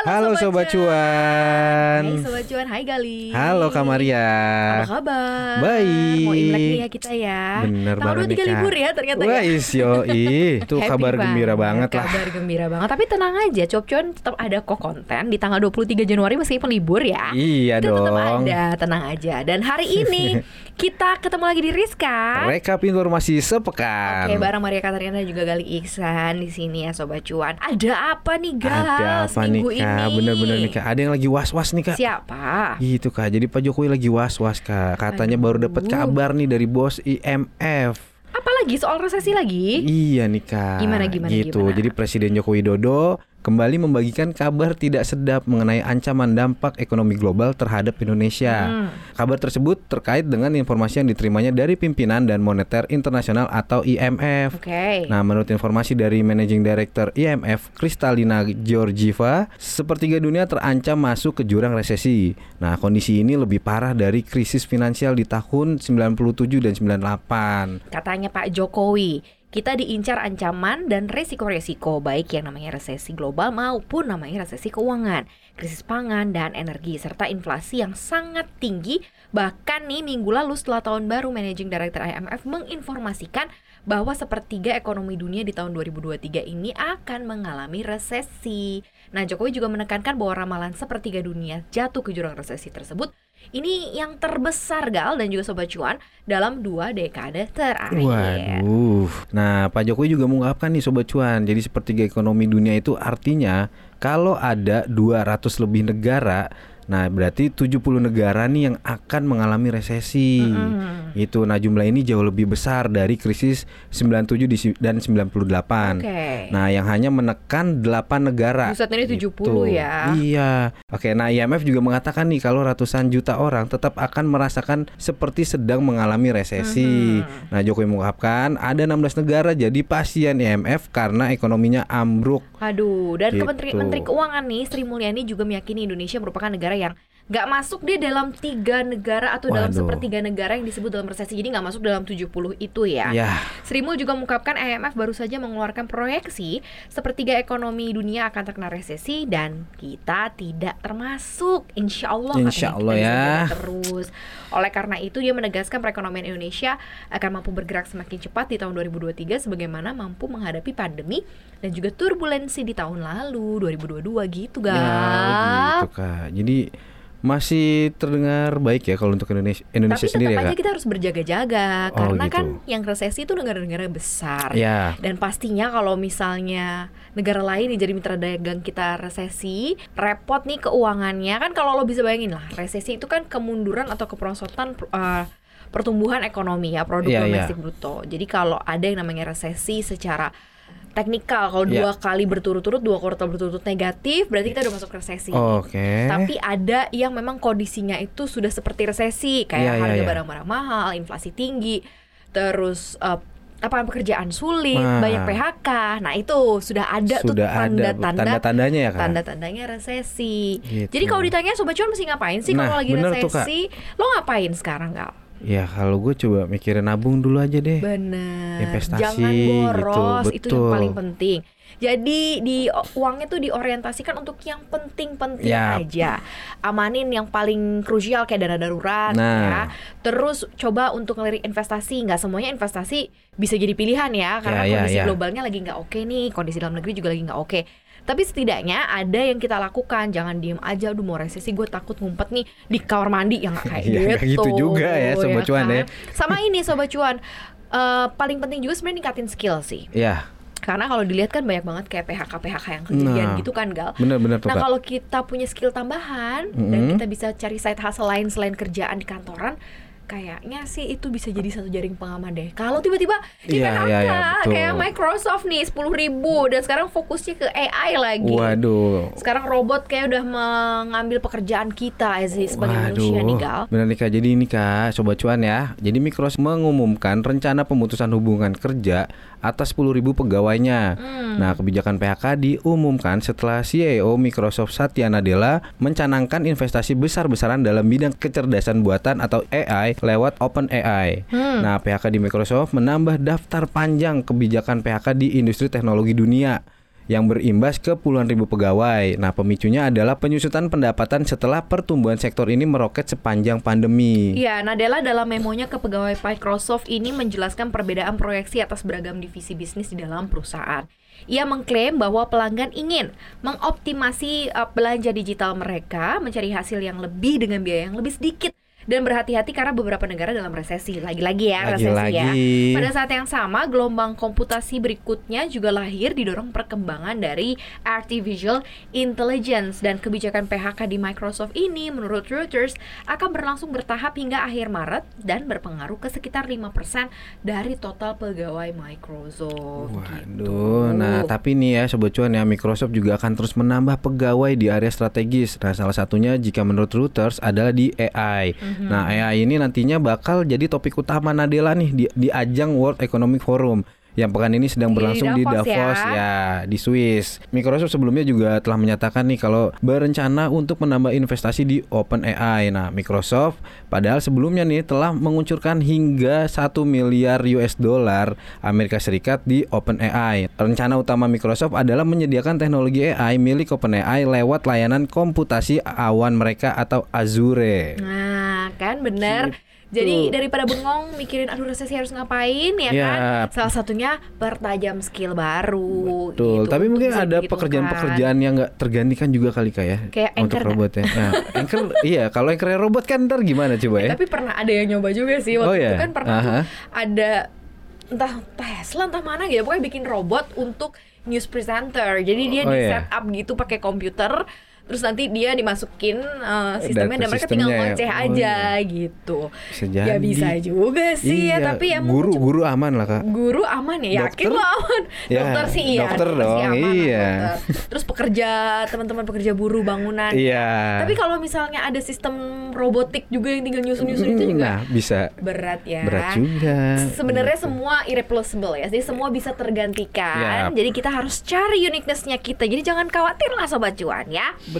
Halo, Sobat Cuan. Hai Sobat Cuan, hai Gali Halo Kamaria. Apa kabar? Baik. Mau Imlek nih ya kita ya Bener Tanggal 23 nih, Kak. libur ya ternyata Wah, ya is yoi. Itu kabar gembira banget lah. Kabar gembira banget Tapi tenang aja, Cop Cuan tetap ada kok konten Di tanggal 23 Januari meskipun libur ya Iya Itu tetap dong. ada, tenang aja Dan hari ini kita ketemu lagi di Rizka Rekap informasi sepekan. Oke, bareng Maria Katarina dan juga Gali Iksan di sini ya Sobat Cuan. Ada apa nih Gal Ada apa nih seminggu ini? Bener-bener nih Kak. Ada yang lagi was-was nih Kak. Siapa? Gitu Kak. Jadi Pak Jokowi lagi was-was Kak. Katanya baru dapat Aduh. kabar nih dari bos IMF. Apalagi soal resesi lagi? Iya nih kak. Gimana, gimana, Gitu. gimana? Jadi Presiden Joko Widodo kembali membagikan kabar tidak sedap mengenai ancaman dampak ekonomi global terhadap Indonesia. Hmm. Kabar tersebut terkait dengan informasi yang diterimanya dari pimpinan dan moneter internasional atau IMF. Oke. Nah, menurut informasi dari Managing Director IMF Kristalina Georgieva, sepertiga dunia terancam masuk ke jurang resesi. Nah, kondisi ini lebih parah dari krisis finansial di tahun 97 dan 98. Katanya Pak Jokowi, kita diincar ancaman dan resiko-resiko baik yang namanya resesi global maupun namanya resesi keuangan, krisis pangan dan energi serta inflasi yang sangat tinggi. Bahkan nih minggu lalu setelah tahun baru Managing Director IMF menginformasikan bahwa sepertiga ekonomi dunia di tahun 2023 ini akan mengalami resesi. Nah, Jokowi juga menekankan bahwa ramalan sepertiga dunia jatuh ke jurang resesi tersebut ini yang terbesar Gal dan juga Sobat Cuan dalam dua dekade terakhir. Waduh. Nah, Pak Jokowi juga mengungkapkan nih Sobat Cuan. Jadi sepertiga ekonomi dunia itu artinya kalau ada 200 lebih negara, nah berarti 70 negara nih yang akan mengalami resesi. Mm-mm. Itu. Nah, jumlah ini jauh lebih besar dari krisis 97 di si- dan 98. Oke. Nah, yang hanya menekan 8 negara. Buset, ini 70 ya. Iya. Oke, nah IMF juga mengatakan nih kalau ratusan juta orang tetap akan merasakan seperti sedang mengalami resesi. Mhm. Nah, Jokowi mengungkapkan ada 16 negara jadi pasien IMF karena ekonominya ambruk. Aduh, dan Gitu. Kementeri Menteri Keuangan nih Sri Mulyani juga meyakini Indonesia merupakan negara yang nggak masuk dia dalam tiga negara atau dalam Waduh. sepertiga negara yang disebut dalam resesi. Jadi nggak masuk dalam 70 itu ya. Ya, Sri Mul juga mengungkapkan IMF baru saja mengeluarkan proyeksi sepertiga ekonomi dunia akan terkena resesi dan kita tidak termasuk. Insya Allah. Insya Allah ya. Terus. Oleh karena itu dia menegaskan perekonomian Indonesia akan mampu bergerak semakin cepat di tahun 2023 sebagaimana mampu menghadapi pandemi dan juga turbulensi di tahun lalu 2022 gitu ya guys. gitu Kak. Jadi masih terdengar baik ya kalau untuk Indonesia Indonesia Tapi sendiri tetap ya aja Kak. kita harus berjaga-jaga Oh, karena gitu. kan yang resesi itu negara-negara besar. Ya. Dan pastinya kalau misalnya negara lain yang jadi mitra dagang kita resesi, repot nih keuangannya. Kan kalau lo bisa bayangin lah, resesi itu kan kemunduran atau keperosotan uh, pertumbuhan ekonomi ya, produk Iya, iya. domestik bruto. Jadi kalau ada yang namanya resesi secara teknikal kalau Iya. dua kali berturut-turut dua kuartal berturut-turut negatif berarti kita udah masuk resesi. Oke. Tapi ada yang memang kondisinya itu sudah seperti resesi, kayak Iya, iya, harga iya. barang-barang mahal, inflasi tinggi, terus eh, lapangan pekerjaan sulit, Nah. banyak PHK. Nah, itu sudah ada tuh Sudah ada tanda-tanda tanda-tandanya ya Kak. tanda-tandanya resesi. Gitu. Jadi kalau ditanya sobat cuan mesti ngapain sih Nah, kalau lagi bener tuh, Kak. resesi? Lo ngapain sekarang, Gal? Ya kalau gue coba mikirin nabung dulu aja deh. Bener. Investasi Jangan boros, gitu, itu yang paling penting. Jadi di uangnya tuh diorientasikan untuk yang penting-penting Yap. aja. Amanin yang paling krusial kayak dana darurat Nah. ya. Terus coba untuk ngelirik investasi, nggak semuanya investasi bisa jadi pilihan ya karena Ya, ya, kondisi ya. globalnya lagi nggak oke nih, kondisi dalam negeri juga lagi nggak oke. Tapi setidaknya ada yang kita lakukan, jangan diem aja, aduh mau resesi gue takut ngumpet nih di kamar mandi ya nggak kayak Iya, gitu. gitu juga ya, Sobat Cuan ya. Sama ini sobat cuan, eh, paling penting juga sebenarnya ningkatin skill sih. Ya, Karena kalau dilihat kan banyak banget kayak PHK PHK yang kejadian Nah, gitu kan gal. bener-bener Nah kalau kita punya skill tambahan dan Mm-mm. kita bisa cari side hustle lain selain kerjaan di kantoran, kayaknya sih itu bisa jadi satu jaring pengaman deh. Kalau tiba-tiba di Iya, PHK kayak Microsoft nih sepuluh ribu dan sekarang fokusnya ke AI lagi. Waduh. Sekarang robot kayak udah mengambil pekerjaan kita as is sebagai manusia nih gal. Benar nih Kak. Jadi ini Kak, Sobat Cuan ya. Jadi Microsoft mengumumkan rencana pemutusan hubungan kerja atas 10.000 pegawainya. Hmm. Nah, kebijakan PHK diumumkan setelah CEO Microsoft Satya Nadella mencanangkan investasi besar-besaran dalam bidang kecerdasan buatan atau AI lewat OpenAI. Hmm. Nah, PHK di Microsoft menambah daftar panjang kebijakan PHK di industri teknologi dunia yang berimbas ke puluhan ribu pegawai. Nah, pemicunya adalah penyusutan pendapatan setelah pertumbuhan sektor ini meroket sepanjang pandemi. Ya, Nadella dalam memonya ke pegawai Microsoft ini menjelaskan perbedaan proyeksi atas beragam divisi bisnis di dalam perusahaan. Ia mengklaim bahwa pelanggan ingin mengoptimasi uh, belanja digital mereka, mencari hasil yang lebih dengan biaya yang lebih sedikit dan berhati-hati karena beberapa negara dalam resesi. Lagi-lagi ya resesi ya. Lagi-lagi. Pada saat yang sama, gelombang komputasi berikutnya juga lahir didorong perkembangan dari artificial intelligence dan kebijakan PHK di Microsoft ini menurut Reuters akan berlangsung bertahap hingga akhir Maret dan berpengaruh ke sekitar 5% dari total pegawai Microsoft. Waduh, gitu. nah tapi nih ya sobat cuan ya Microsoft juga akan terus menambah pegawai di area strategis. Nah salah satunya jika menurut Reuters adalah di AI. Nah AI ini nantinya bakal jadi topik utama Nadella nih di, di ajang World Economic Forum yang pekan ini sedang Di berlangsung di Davos Davos, ya. ya. di Swiss. Microsoft sebelumnya juga telah menyatakan nih kalau berencana untuk menambah investasi di OpenAI. Nah, Microsoft padahal sebelumnya nih telah menguncurkan hingga 1 miliar US dollar Amerika Serikat di OpenAI. Rencana utama Microsoft adalah menyediakan teknologi AI milik OpenAI lewat layanan komputasi awan mereka atau Azure. Nah, kan bener. Gitu. Jadi daripada bengong mikirin aduh resesi harus ngapain ya Ya. kan? Salah satunya pertajam skill baru. Betul, gitu, tapi mungkin ada diperhitungkan. pekerjaan-pekerjaan yang nggak tergantikan juga kali kak ya Kayak untuk anchor nggak? robot ya. Nah, anchor, iya, kalau anchor robot kan ntar gimana coba ya? Tapi pernah ada yang nyoba juga sih waktu Oh, itu ya? kan pernah tuh Aha. ada entah Tesla entah mana gitu pokoknya bikin robot untuk news presenter. Jadi dia Oh, di iya. setup gitu pakai komputer terus nanti dia dimasukin uh, sistemnya Data dan mereka tinggal sistemnya ya. ngoceh Oh, aja iya. gitu. Bisa Ya bisa juga sih ya, Iya, tapi ya guru guru aman lah kak. Guru aman ya, yakin Dokter? lo aman. Ya, dokter sih iya. dokter sih dong, aman lah, iya. dokter. Terus pekerja, teman-teman pekerja buruh bangunan. Iya. Tapi kalau misalnya ada sistem robotik juga yang tinggal nyusun-nyusun itu juga Nah, bisa berat ya. berat juga. Sebenarnya semua irreplaceable ya, jadi semua bisa tergantikan. Yap. Jadi kita harus cari uniquenessnya kita. Jadi jangan khawatir lah sobat cuan ya. Betul.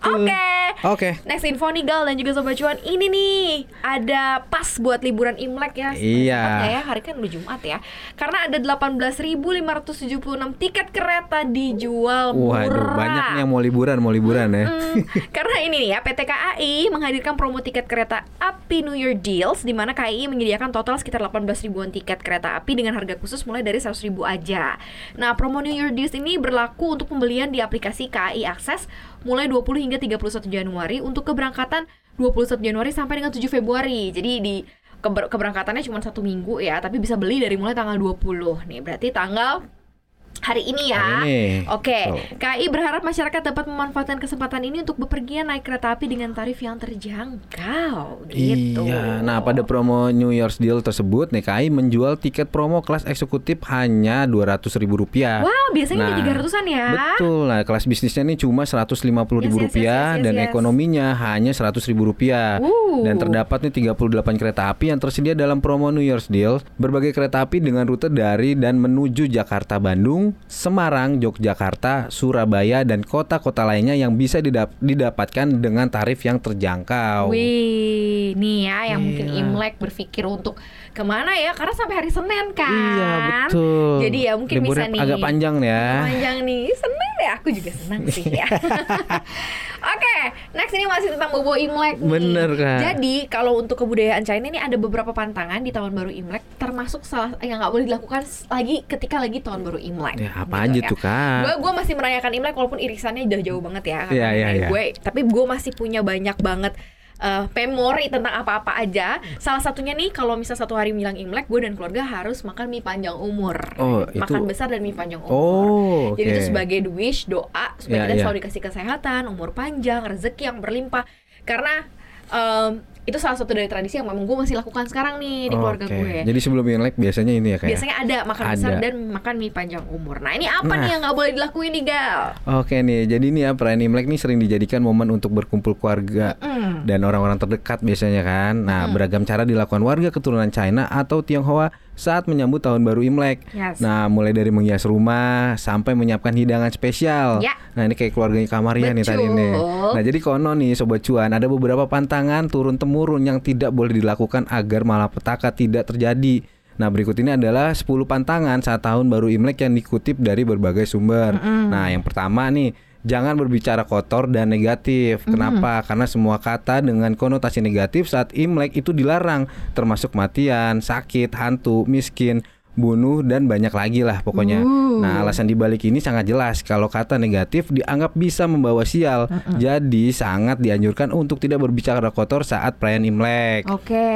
Oke. Oke. Next info nih Gal dan juga Sobat Cuan Ini nih ada pas buat liburan Imlek ya Iya. Ya hari kan udah Jumat ya Karena ada 18.576 tiket kereta dijual murah Waduh, banyak nih yang mau liburan, mau liburan ya. Hmm, karena ini nih ya PT KAI menghadirkan promo tiket kereta api New Year Deals di mana KAI menyediakan total sekitar 18 ribuan tiket kereta api dengan harga khusus mulai dari 100 ribu aja. Nah, promo New Year Deals ini berlaku untuk pembelian di aplikasi KAI Akses mulai 20 hingga 31 Januari untuk keberangkatan 21 Januari sampai dengan 7 Februari. Jadi di keber- keberangkatannya cuma satu minggu ya, tapi bisa beli dari mulai tanggal 20 nih. Berarti tanggal hari ini ya. Hari ini. Oke, Tuh. KAI berharap masyarakat dapat memanfaatkan kesempatan ini untuk bepergian naik kereta api dengan tarif yang terjangkau gitu. Iya, nah pada promo New Year's Deal tersebut, NKI menjual tiket promo kelas eksekutif hanya Rp200.000 rupiah. Wow, biasanya Nah, di 300-an ya. Betul, nah kelas bisnisnya ini cuma Rp150.000 Yes, yes, yes, rupiah yes, yes, dan yes. ekonominya hanya Rp100.000 rupiah. Uh. Dan terdapat nih 38 kereta api yang tersedia dalam promo New Year's Deal. Berbagai kereta api dengan rute dari dan menuju Jakarta Bandung, Semarang, Yogyakarta, Surabaya dan kota-kota lainnya yang bisa didap- didapatkan dengan tarif yang terjangkau. Wih, nih ya yang mungkin Iya. Imlek berpikir untuk ke mana ya? Karena sampai hari Senin kan. Iya, betul. Jadi ya mungkin Liburnya bisa nih. agak panjang ya. Panjang nih, deh. Aku juga senang sih ya. Oke, next ini masih tentang bobo Imlek nih. Bener, Kak. Jadi kalau untuk kebudayaan China ini ada beberapa pantangan di tahun baru Imlek, termasuk salah yang nggak boleh dilakukan lagi ketika lagi tahun baru Imlek. Ya, apa aja tuh, Kak? Gue gue masih merayakan Imlek walaupun irisannya udah jauh banget ya. Iya, iya, iya. Gue, tapi gue masih punya banyak banget eh, memori tentang apa-apa aja. Salah satunya nih kalau misal satu hari bilang Imlek, gue dan keluarga harus makan mie panjang umur. Oh, itu- Makan besar dan mie panjang umur. Oh, Jadi itu sebagai wish doa supaya Iya, kita iya. selalu dikasih kesehatan, umur panjang, rezeki yang berlimpah. Karena em, itu salah satu dari tradisi yang memang gue masih lakukan sekarang nih di keluarga Oke. gue. Jadi sebelum Imlek biasanya ini ya kayak. Biasanya ada makan besar Ada. dan makan mie panjang umur. Nah ini apa Nah. nih yang nggak boleh dilakuin nih gal? Oke nih, jadi nih ya perayaan Imlek nih sering dijadikan momen untuk berkumpul keluarga Mm. dan orang-orang terdekat biasanya kan. Nah, beragam cara dilakukan warga keturunan China atau Tionghoa saat menyambut tahun baru Imlek. Yes. Nah, mulai dari menghias rumah sampai menyiapkan hidangan spesial. Ya. Nah, ini kayak keluarganya Kamaria nih tadi nih. Nah, jadi konon nih sobat cuan, ada beberapa pantangan turun temurun yang tidak boleh dilakukan agar malapetaka tidak terjadi. Nah, berikut ini adalah 10 pantangan saat tahun baru Imlek yang dikutip dari berbagai sumber. Nah, yang pertama nih, jangan berbicara kotor dan negatif. Kenapa? Karena semua kata dengan konotasi negatif saat Imlek itu dilarang, termasuk matian, sakit, hantu, miskin, bunuh dan banyak lagi lah pokoknya. Nah, alasan dibalik ini sangat jelas kalau kata negatif dianggap bisa membawa sial. Jadi sangat dianjurkan untuk tidak berbicara kotor saat perayaan Imlek. Oke.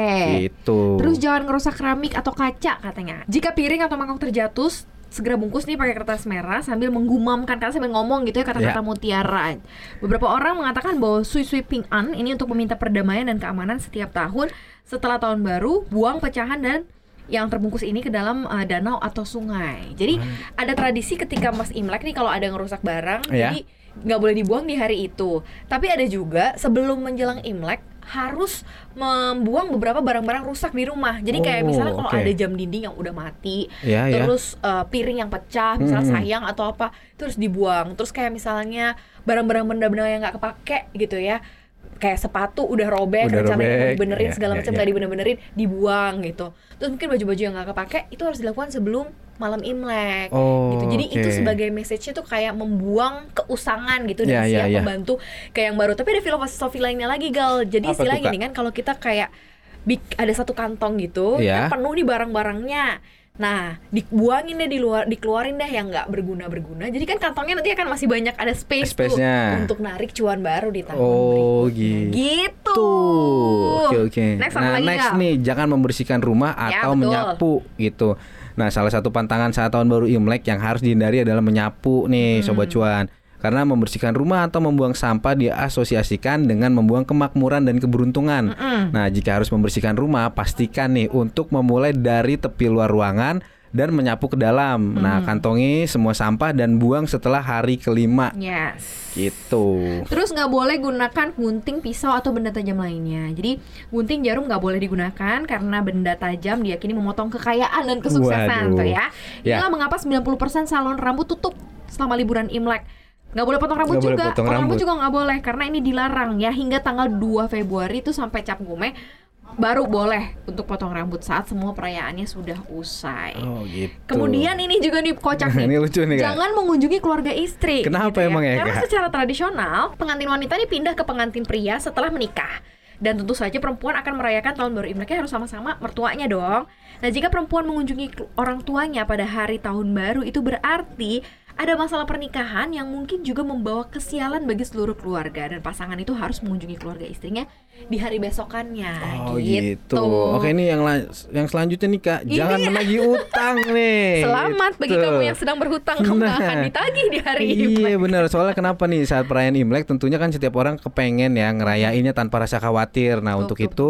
Gitu. Terus jangan ngerusak keramik atau kaca katanya. Jika piring atau mangkok terjatuh, segera bungkus nih pakai kertas merah sambil menggumamkan karena sambil ngomong gitu ya kata-kata Ya. mutiara. Beberapa orang mengatakan bahwa sweep sweeping an ini untuk meminta perdamaian dan keamanan setiap tahun setelah tahun baru, buang pecahan dan yang terbungkus ini ke dalam uh, danau atau sungai. Jadi ada tradisi ketika Mas Imlek nih kalau ada ngerusak barang, Ya. jadi nggak boleh dibuang di hari itu. Tapi ada juga sebelum menjelang Imlek harus membuang beberapa barang-barang rusak di rumah. Jadi kayak Oh, misalnya kalau oke. ada jam dinding yang udah mati, Ya, ya. terus uh, piring yang pecah, misalnya Hmm. sayang atau apa, itu harus dibuang. Terus kayak misalnya barang-barang benda-benda yang nggak kepake gitu ya. Kayak sepatu udah robek, Udah robek, dibenerin ya, segala ya, macam ya. nggak dibener-benerin, dibuang gitu. Terus mungkin baju-baju yang nggak kepake itu harus dilakukan sebelum malam Imlek Oh, gitu. Jadi itu oke. sebagai message-nya tuh kayak membuang keusangan gitu Ya, dan ya, siap ya. membantu kayak yang baru. Tapi ada filosofi lainnya lagi gal. Jadi Apa tuh, istilah Kak? gini kan kalau kita kayak bik- ada satu kantong gitu, Ya. kan penuh nih barang-barangnya. Nah, dibuangin deh di luar, dikeluarin deh yang nggak berguna berguna. Jadi kan kantongnya nanti akan masih banyak ada space tuh Space-nya. untuk narik cuan baru di tahun Oh, berikutnya. gitu. Gitu. Oke oke. Next nah lagi, next nih jangan membersihkan rumah Ya, atau betul. menyapu gitu. Nah salah satu pantangan saat tahun baru Imlek yang harus dihindari adalah menyapu nih Hmm. sobat cuan. Karena membersihkan rumah atau membuang sampah diasosiasikan dengan membuang kemakmuran dan keberuntungan. Nah jika harus membersihkan rumah pastikan nih untuk memulai dari tepi luar ruangan dan menyapu ke dalam. Nah kantongi semua sampah dan buang setelah hari kelima. Yes. Gitu. Terus nggak boleh gunakan gunting, pisau atau benda tajam lainnya. Jadi gunting jarum nggak boleh digunakan karena benda tajam diyakini memotong kekayaan dan kesuksesan Waduh. tuh ya. Ya. Inilah mengapa 90% salon rambut tutup selama liburan Imlek. Nggak boleh potong rambut Nggak boleh juga. potong rambut. juga nggak boleh karena ini dilarang ya hingga tanggal 2 Februari itu sampai cap gume baru boleh untuk potong rambut saat semua perayaannya sudah usai. Oh gitu. Kemudian ini juga nih kocak nih. Ini lucu nih, Kak. Jangan mengunjungi keluarga istri. gitu Kenapa emang ya, Karena Kak? secara tradisional pengantin wanita ini pindah ke pengantin pria setelah menikah. Dan tentu saja perempuan akan merayakan tahun baru Imleknya harus sama-sama mertuanya dong. Nah, jika perempuan mengunjungi orang tuanya pada hari tahun baru itu berarti ada masalah pernikahan yang mungkin juga membawa kesialan bagi seluruh keluarga dan pasangan itu harus mengunjungi keluarga istrinya di hari besokannya. Oh gitu. Oke ini yang yang selanjutnya nih kak, Ini jangan menagih utang nih. Selamat bagi Gitu. kamu yang sedang berhutang kamu Nah. akan ditagih di hari Iya Imlek. benar. Soalnya kenapa nih saat perayaan Imlek tentunya kan setiap orang kepengen ya ngerayainnya tanpa rasa khawatir. Nah Betul, untuk itu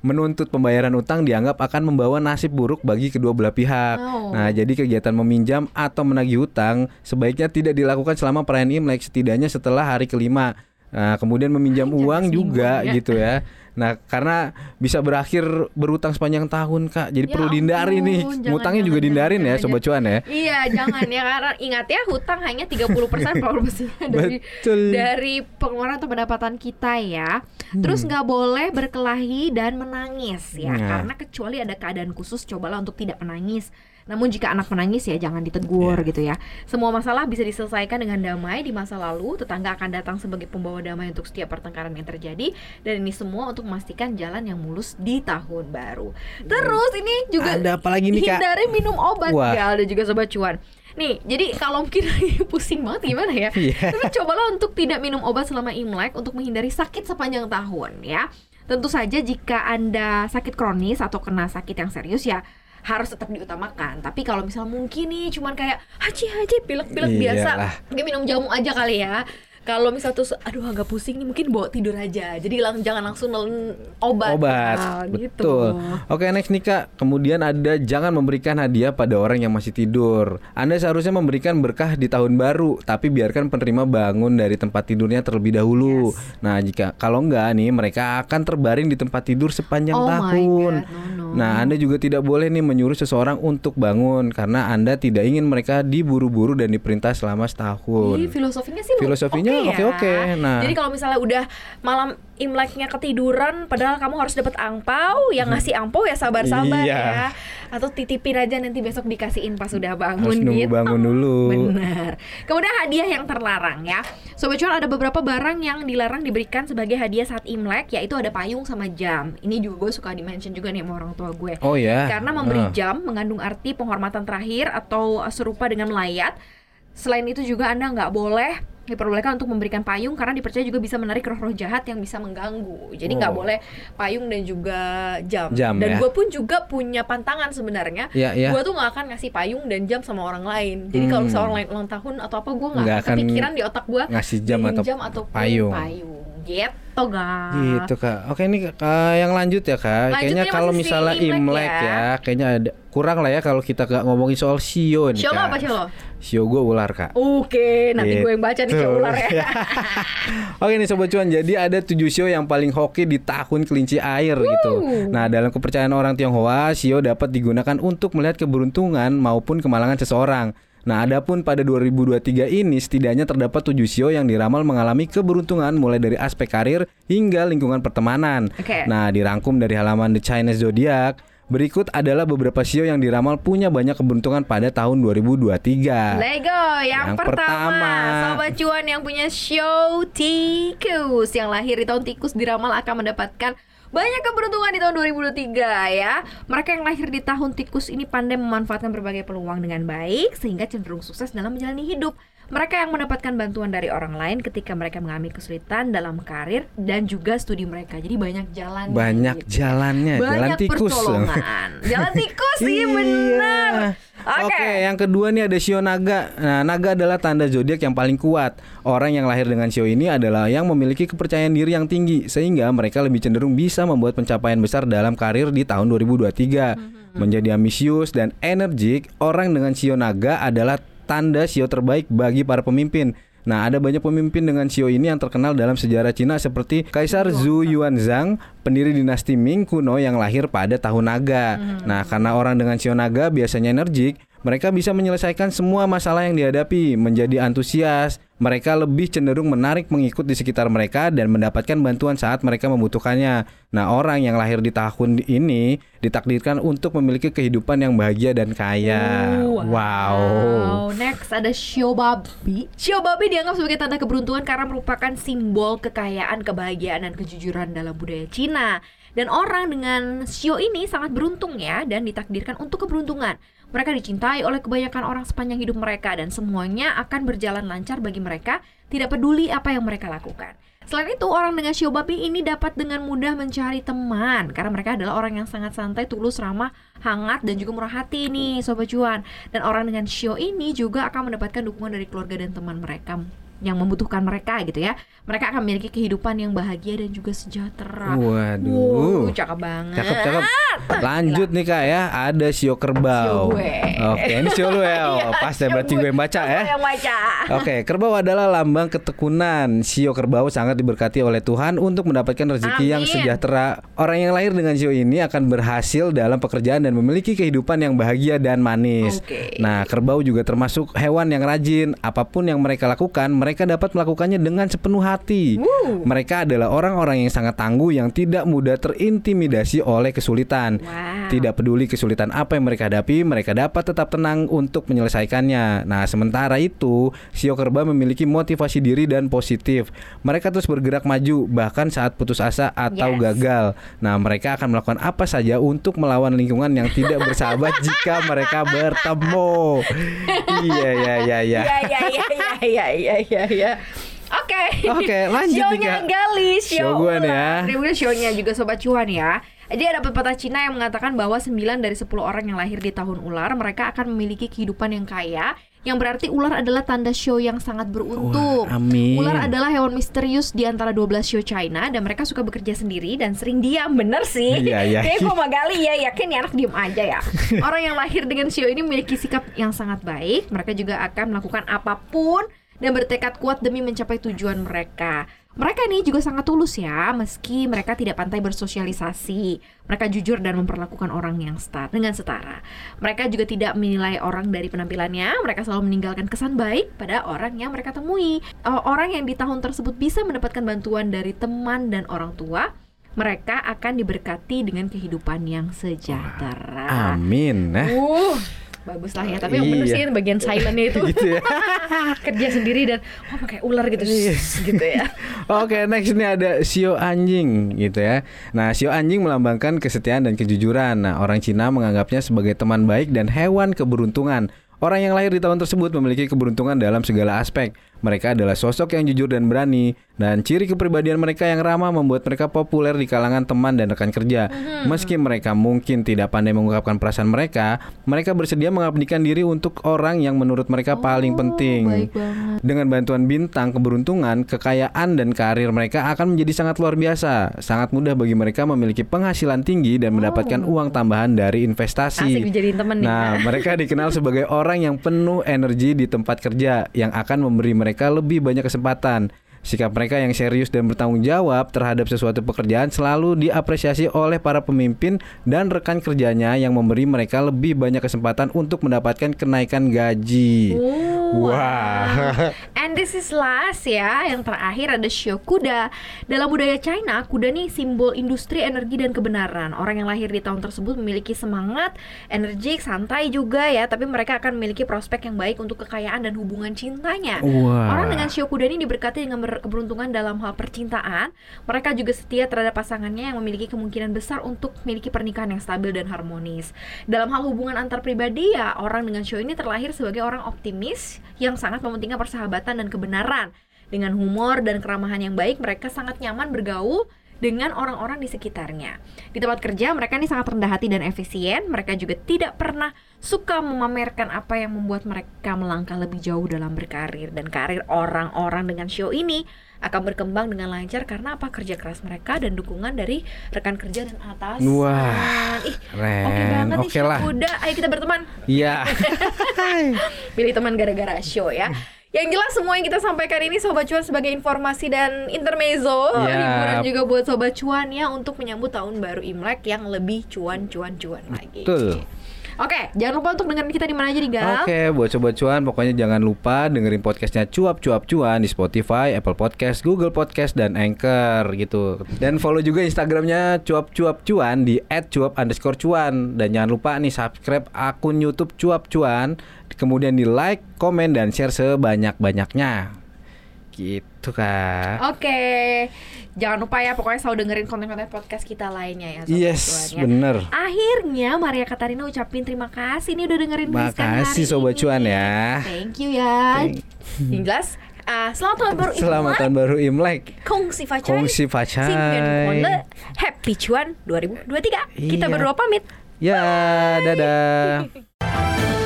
menuntut pembayaran utang dianggap akan membawa nasib buruk bagi kedua belah pihak. Oh. Nah jadi kegiatan meminjam atau menagih utang sebaiknya tidak dilakukan selama perayaan Imlek setidaknya setelah hari kelima. Nah, kemudian meminjam Jangan uang juga ya. gitu ya. Nah, karena bisa berakhir berutang sepanjang tahun, Kak. Jadi Ya perlu dihindari nih. jangan, Utangnya juga dihindarin jangan, ya, jangan. sobat cuan ya. Iya, jangan ya karena ingat ya hutang hanya 30% proporsinya dari Betul. dari pengeluaran atau pendapatan kita ya. Terus nggak boleh berkelahi dan menangis ya, Nah. karena kecuali ada keadaan khusus cobalah untuk tidak menangis. Namun jika anak menangis ya jangan ditegur gitu ya. Semua masalah bisa diselesaikan dengan damai di masa lalu. Tetangga akan datang sebagai pembawa damai untuk setiap pertengkaran yang terjadi dan ini semua untuk memastikan jalan yang mulus di tahun baru. Terus ini juga Ada apa lagi nih, Kak? hindari minum obat Wah. Gal dan juga sobat cuan. Nih, jadi kalau mungkin pusing banget gimana ya? Iya. Tapi cobalah untuk tidak minum obat selama Imlek untuk menghindari sakit sepanjang tahun ya. Tentu saja jika Anda sakit kronis atau kena sakit yang serius ya harus tetap diutamakan. Tapi kalau misal mungkin nih cuman kayak haji haji pilek-pilek biasa, Iyalah. mungkin minum jamu aja kali ya. Kalau misal tuh aduh agak pusing nih mungkin bawa tidur aja. Jadi lang jangan langsung nelen obat. Obat, Nah, gitu. betul. Oke next nih kak, kemudian ada jangan memberikan hadiah pada orang yang masih tidur. Anda seharusnya memberikan berkah di tahun baru, tapi biarkan penerima bangun dari tempat tidurnya terlebih dahulu. Nah jika kalau enggak nih, mereka akan terbaring di tempat tidur sepanjang Oh my tahun. God, no, no. Nah, Anda juga tidak boleh nih menyuruh seseorang untuk bangun karena Anda tidak ingin mereka diburu-buru dan diperintah selama setahun. Ih, filosofinya sih Filosofinya oke ya. oke-oke. Nah. jadi kalau misalnya udah malam Imleknya ketiduran padahal kamu harus dapat angpau, yang ngasih angpau ya sabar-sabar Iya. ya. Atau titipin aja nanti besok dikasihin pas udah bangun Harus nunggu gitu. bangun dulu. Benar. Kemudian hadiah yang terlarang ya. Sobat cuan ada beberapa barang yang dilarang diberikan sebagai hadiah saat Imlek yaitu ada payung sama jam. Ini juga gue suka di-mention juga nih sama orang tua gue. Oh ya. Karena memberi Ah. jam mengandung arti penghormatan terakhir atau serupa dengan melayat. Selain itu juga Anda nggak boleh diperbolehkan untuk memberikan payung karena dipercaya juga bisa menarik roh-roh jahat yang bisa mengganggu. Jadi nggak Oh. boleh payung dan juga jam. Jam, dan ya. gue pun juga punya pantangan sebenarnya. Iya, iya. Gue tuh nggak akan ngasih payung dan jam sama orang lain. Jadi kalau Hmm. misalnya orang lain ulang tahun atau apa, gue nggak akan kepikiran di otak gue ngasih jam atau ataupun payung. payung. Gitu guys. Gitu kak. Oke ini Kak, yang lanjut ya kak. Lanjut kayaknya kalau misalnya Imlek Imlek ya. ya. kayaknya ada kurang lah ya kalau kita gak ngomongin soal sio nih kak. apa lo? Sio gue ular kak. Oke, nanti gue yang baca nih Gitu. show ular ya. Oke nih sobat cuan, jadi ada tujuh sio yang paling hoki di tahun kelinci air gitu. Nah dalam kepercayaan orang Tionghoa, sio dapat digunakan untuk melihat keberuntungan maupun kemalangan seseorang. Nah, adapun pada 2023 ini setidaknya terdapat tujuh sio yang diramal mengalami keberuntungan mulai dari aspek karir hingga lingkungan pertemanan. Oke. Nah, dirangkum dari halaman The Chinese Zodiac. Berikut adalah beberapa sio yang diramal punya banyak keberuntungan pada tahun 2023. Lego yang, Yang pertama, pertama. sobat cuan yang punya show tikus yang lahir di tahun tikus diramal akan mendapatkan banyak keberuntungan di tahun 2023 ya. Mereka yang lahir di tahun tikus ini pandai memanfaatkan berbagai peluang dengan baik sehingga cenderung sukses dalam menjalani hidup. Mereka yang mendapatkan bantuan dari orang lain ketika mereka mengalami kesulitan dalam karir dan juga studi mereka. Jadi banyak jalan. Banyak jalannya, jalan banyak tikus. pertolongan. jalan tikus sih benar. Oke, yang kedua nih ada sio naga. Nah, naga adalah tanda zodiak yang paling kuat. Orang yang lahir dengan sio ini adalah yang memiliki kepercayaan diri yang tinggi sehingga mereka lebih cenderung bisa membuat pencapaian besar dalam karir di tahun 2023. Menjadi ambisius dan energik, orang dengan sio naga adalah tanda sio terbaik bagi para pemimpin. Nah, ada banyak pemimpin dengan sio ini yang terkenal dalam sejarah Cina seperti Kaisar Zhu Yuanzhang, pendiri dinasti Ming kuno yang lahir pada tahun naga. Nah, karena orang dengan sio naga biasanya energik, mereka bisa menyelesaikan semua masalah yang dihadapi, menjadi antusias. Mereka lebih cenderung menarik mengikut di sekitar mereka dan mendapatkan bantuan saat mereka membutuhkannya. Nah, orang yang lahir di tahun ini ditakdirkan untuk memiliki kehidupan yang bahagia dan kaya. Wow. Wow. Next ada shio babi. Shio babi dianggap sebagai tanda keberuntungan karena merupakan simbol kekayaan, kebahagiaan dan kejujuran dalam budaya Cina. Dan orang dengan shio ini sangat beruntung ya dan ditakdirkan untuk keberuntungan. Mereka dicintai oleh kebanyakan orang sepanjang hidup mereka dan semuanya akan berjalan lancar bagi mereka, tidak peduli apa yang mereka lakukan. Selain itu, orang dengan shio babi ini dapat dengan mudah mencari teman karena mereka adalah orang yang sangat santai, tulus, ramah, hangat dan juga murah hati nih sobat cuan. Dan orang dengan shio ini juga akan mendapatkan dukungan dari keluarga dan teman mereka yang membutuhkan mereka gitu ya. Mereka akan memiliki kehidupan yang bahagia dan juga sejahtera. Waduh. Wow, cakep banget. Cakep cakep. Lanjut nih kak ya, ada sio kerbau. Sio gue. Oke, ini sio lu ya. Oh, Iya, pas ya berarti gue yang baca ya. yang baca. Oke, kerbau adalah lambang ketekunan. Sio kerbau sangat diberkati oleh Tuhan untuk mendapatkan rezeki yang Amin. sejahtera. Orang yang lahir dengan sio ini akan berhasil dalam pekerjaan dan memiliki kehidupan yang bahagia dan manis. Oke. Nah, kerbau juga termasuk hewan yang rajin. Apa pun yang mereka lakukan, mereka dapat melakukannya dengan sepenuh hati. Wuh. Mereka adalah orang-orang yang sangat tangguh yang tidak mudah terintimidasi oleh kesulitan. Wow. Tidak peduli kesulitan apa yang mereka hadapi, mereka dapat tetap tenang untuk menyelesaikannya. Nah, sementara itu, sio kerbau memiliki motivasi diri dan positif. Mereka terus bergerak maju bahkan saat putus asa atau Yes. gagal. Nah, mereka akan melakukan apa saja untuk melawan lingkungan yang tidak bersahabat jika mereka bertemu. Iya, iya, iya, iya. Ya ya ya ya ya ya ya ya. Oke. Oke, lanjut nih, Sionya Kak. Gali, Sio Sio gue nih ya. Kemudian sionya juga sobat cuan ya. Jadi ada pepatah Cina yang mengatakan bahwa 9 dari 10 orang yang lahir di tahun ular mereka akan memiliki kehidupan yang kaya yang berarti ular adalah tanda show yang sangat beruntung. Wah, amin. Ular adalah hewan misterius di antara 12 show China dan mereka suka bekerja sendiri dan sering diam. Bener sih. Iya, iya. Kayaknya gua sama Gali ya yakin ya anak diem aja ya. Orang yang lahir dengan show ini memiliki sikap yang sangat baik. Mereka juga akan melakukan apa pun dan bertekad kuat demi mencapai tujuan mereka. Mereka ini juga sangat tulus ya, meski mereka tidak pandai bersosialisasi. Mereka jujur dan memperlakukan orang yang setara, dengan setara. Mereka juga tidak menilai orang dari penampilannya, mereka selalu meninggalkan kesan baik pada orang yang mereka temui. Uh, orang yang di tahun tersebut bisa mendapatkan bantuan dari teman dan orang tua, mereka akan diberkati dengan kehidupan yang sejahtera. Amin. Nah. Uh, bagus lah ya tapi yang bener Iya. sih bagian silentnya itu gitu ya. kerja sendiri dan oh pakai ular gitu gitu ya Oke, next ini ada sio anjing gitu ya. Nah, sio anjing melambangkan kesetiaan dan kejujuran. Nah, orang Cina menganggapnya sebagai teman baik dan hewan keberuntungan. Orang yang lahir di tahun tersebut memiliki keberuntungan dalam segala aspek. Mereka adalah sosok yang jujur dan berani dan ciri kepribadian mereka yang ramah membuat mereka populer di kalangan teman dan rekan kerja. Meski mereka mungkin tidak pandai mengungkapkan perasaan mereka, mereka bersedia mengabdikan diri untuk orang yang menurut mereka paling penting. Dengan bantuan bintang keberuntungan, kekayaan dan karir mereka akan menjadi sangat luar biasa. Sangat mudah bagi mereka memiliki penghasilan tinggi dan mendapatkan uang tambahan dari investasi. asik nih Nah, mereka dikenal sebagai orang yang penuh energi di tempat kerja yang akan memberi mereka lebih banyak kesempatan. Sikap mereka yang serius dan bertanggung jawab terhadap sesuatu pekerjaan selalu diapresiasi oleh para pemimpin dan rekan kerjanya yang memberi mereka lebih banyak kesempatan untuk mendapatkan kenaikan gaji. Oh, Wah. And this is last ya, yang terakhir ada show kuda. Dalam budaya China, kuda nih simbol industri energi dan kebenaran. Orang yang lahir di tahun tersebut memiliki semangat, energik, santai juga ya, tapi mereka akan memiliki prospek yang baik untuk kekayaan dan hubungan cintanya. Wah. Orang dengan show kuda ini diberkati dengan ber- keberuntungan dalam hal percintaan. Mereka juga setia terhadap pasangannya yang memiliki kemungkinan besar untuk memiliki pernikahan yang stabil dan harmonis. Dalam hal hubungan antar pribadi ya, orang dengan show ini terlahir sebagai orang optimis yang sangat mementingkan persahabatan dan kebenaran. Dengan humor dan keramahan yang baik, mereka sangat nyaman bergaul dengan orang-orang di sekitarnya. Di tempat kerja, mereka ini sangat rendah hati dan efisien. Mereka juga tidak pernah suka memamerkan apa yang membuat mereka melangkah lebih jauh dalam berkarir. Dan karir orang-orang dengan show ini akan berkembang dengan lancar karena apa kerja keras mereka dan dukungan dari rekan kerja dan atasan. Wah, Ih, keren. oke banget nih Oke show lah. kuda. Ayo kita berteman. Iya. Pilih teman gara-gara show ya. Yang jelas semua yang kita sampaikan ini Sobat Cuan sebagai informasi dan intermezzo Yap. Hiburan juga buat Sobat Cuan ya Untuk menyambut tahun baru Imlek yang lebih cuan-cuan-cuan lagi Betul. Oke, jangan lupa untuk dengerin kita di mana aja di Gal Oke, buat sobat cuan, pokoknya jangan lupa dengerin podcastnya cuap cuap cuan di Spotify, Apple Podcast, Google Podcast, dan Anchor gitu. Dan follow juga Instagramnya cuap cuap cuan di @cuap underscore cuan. Dan jangan lupa nih subscribe akun YouTube cuap cuan, kemudian di like, komen, dan share sebanyak banyaknya. Gitu kak. Oke, jangan lupa ya pokoknya selalu dengerin konten-konten podcast kita lainnya ya Yes, Cuan ya. bener. Akhirnya Maria Katarina ucapin terima kasih nih udah dengerin Makasih Sobat ini. Cuan ya. Thank you ya Thank- Yang jelas ah, Selamat tahun baru Selamat tahun baru Imlek. Kongsi Facai Kongsi Facai. Konde Happy Cuan 2023 Kita Iya. berdua pamit Ya, dadah.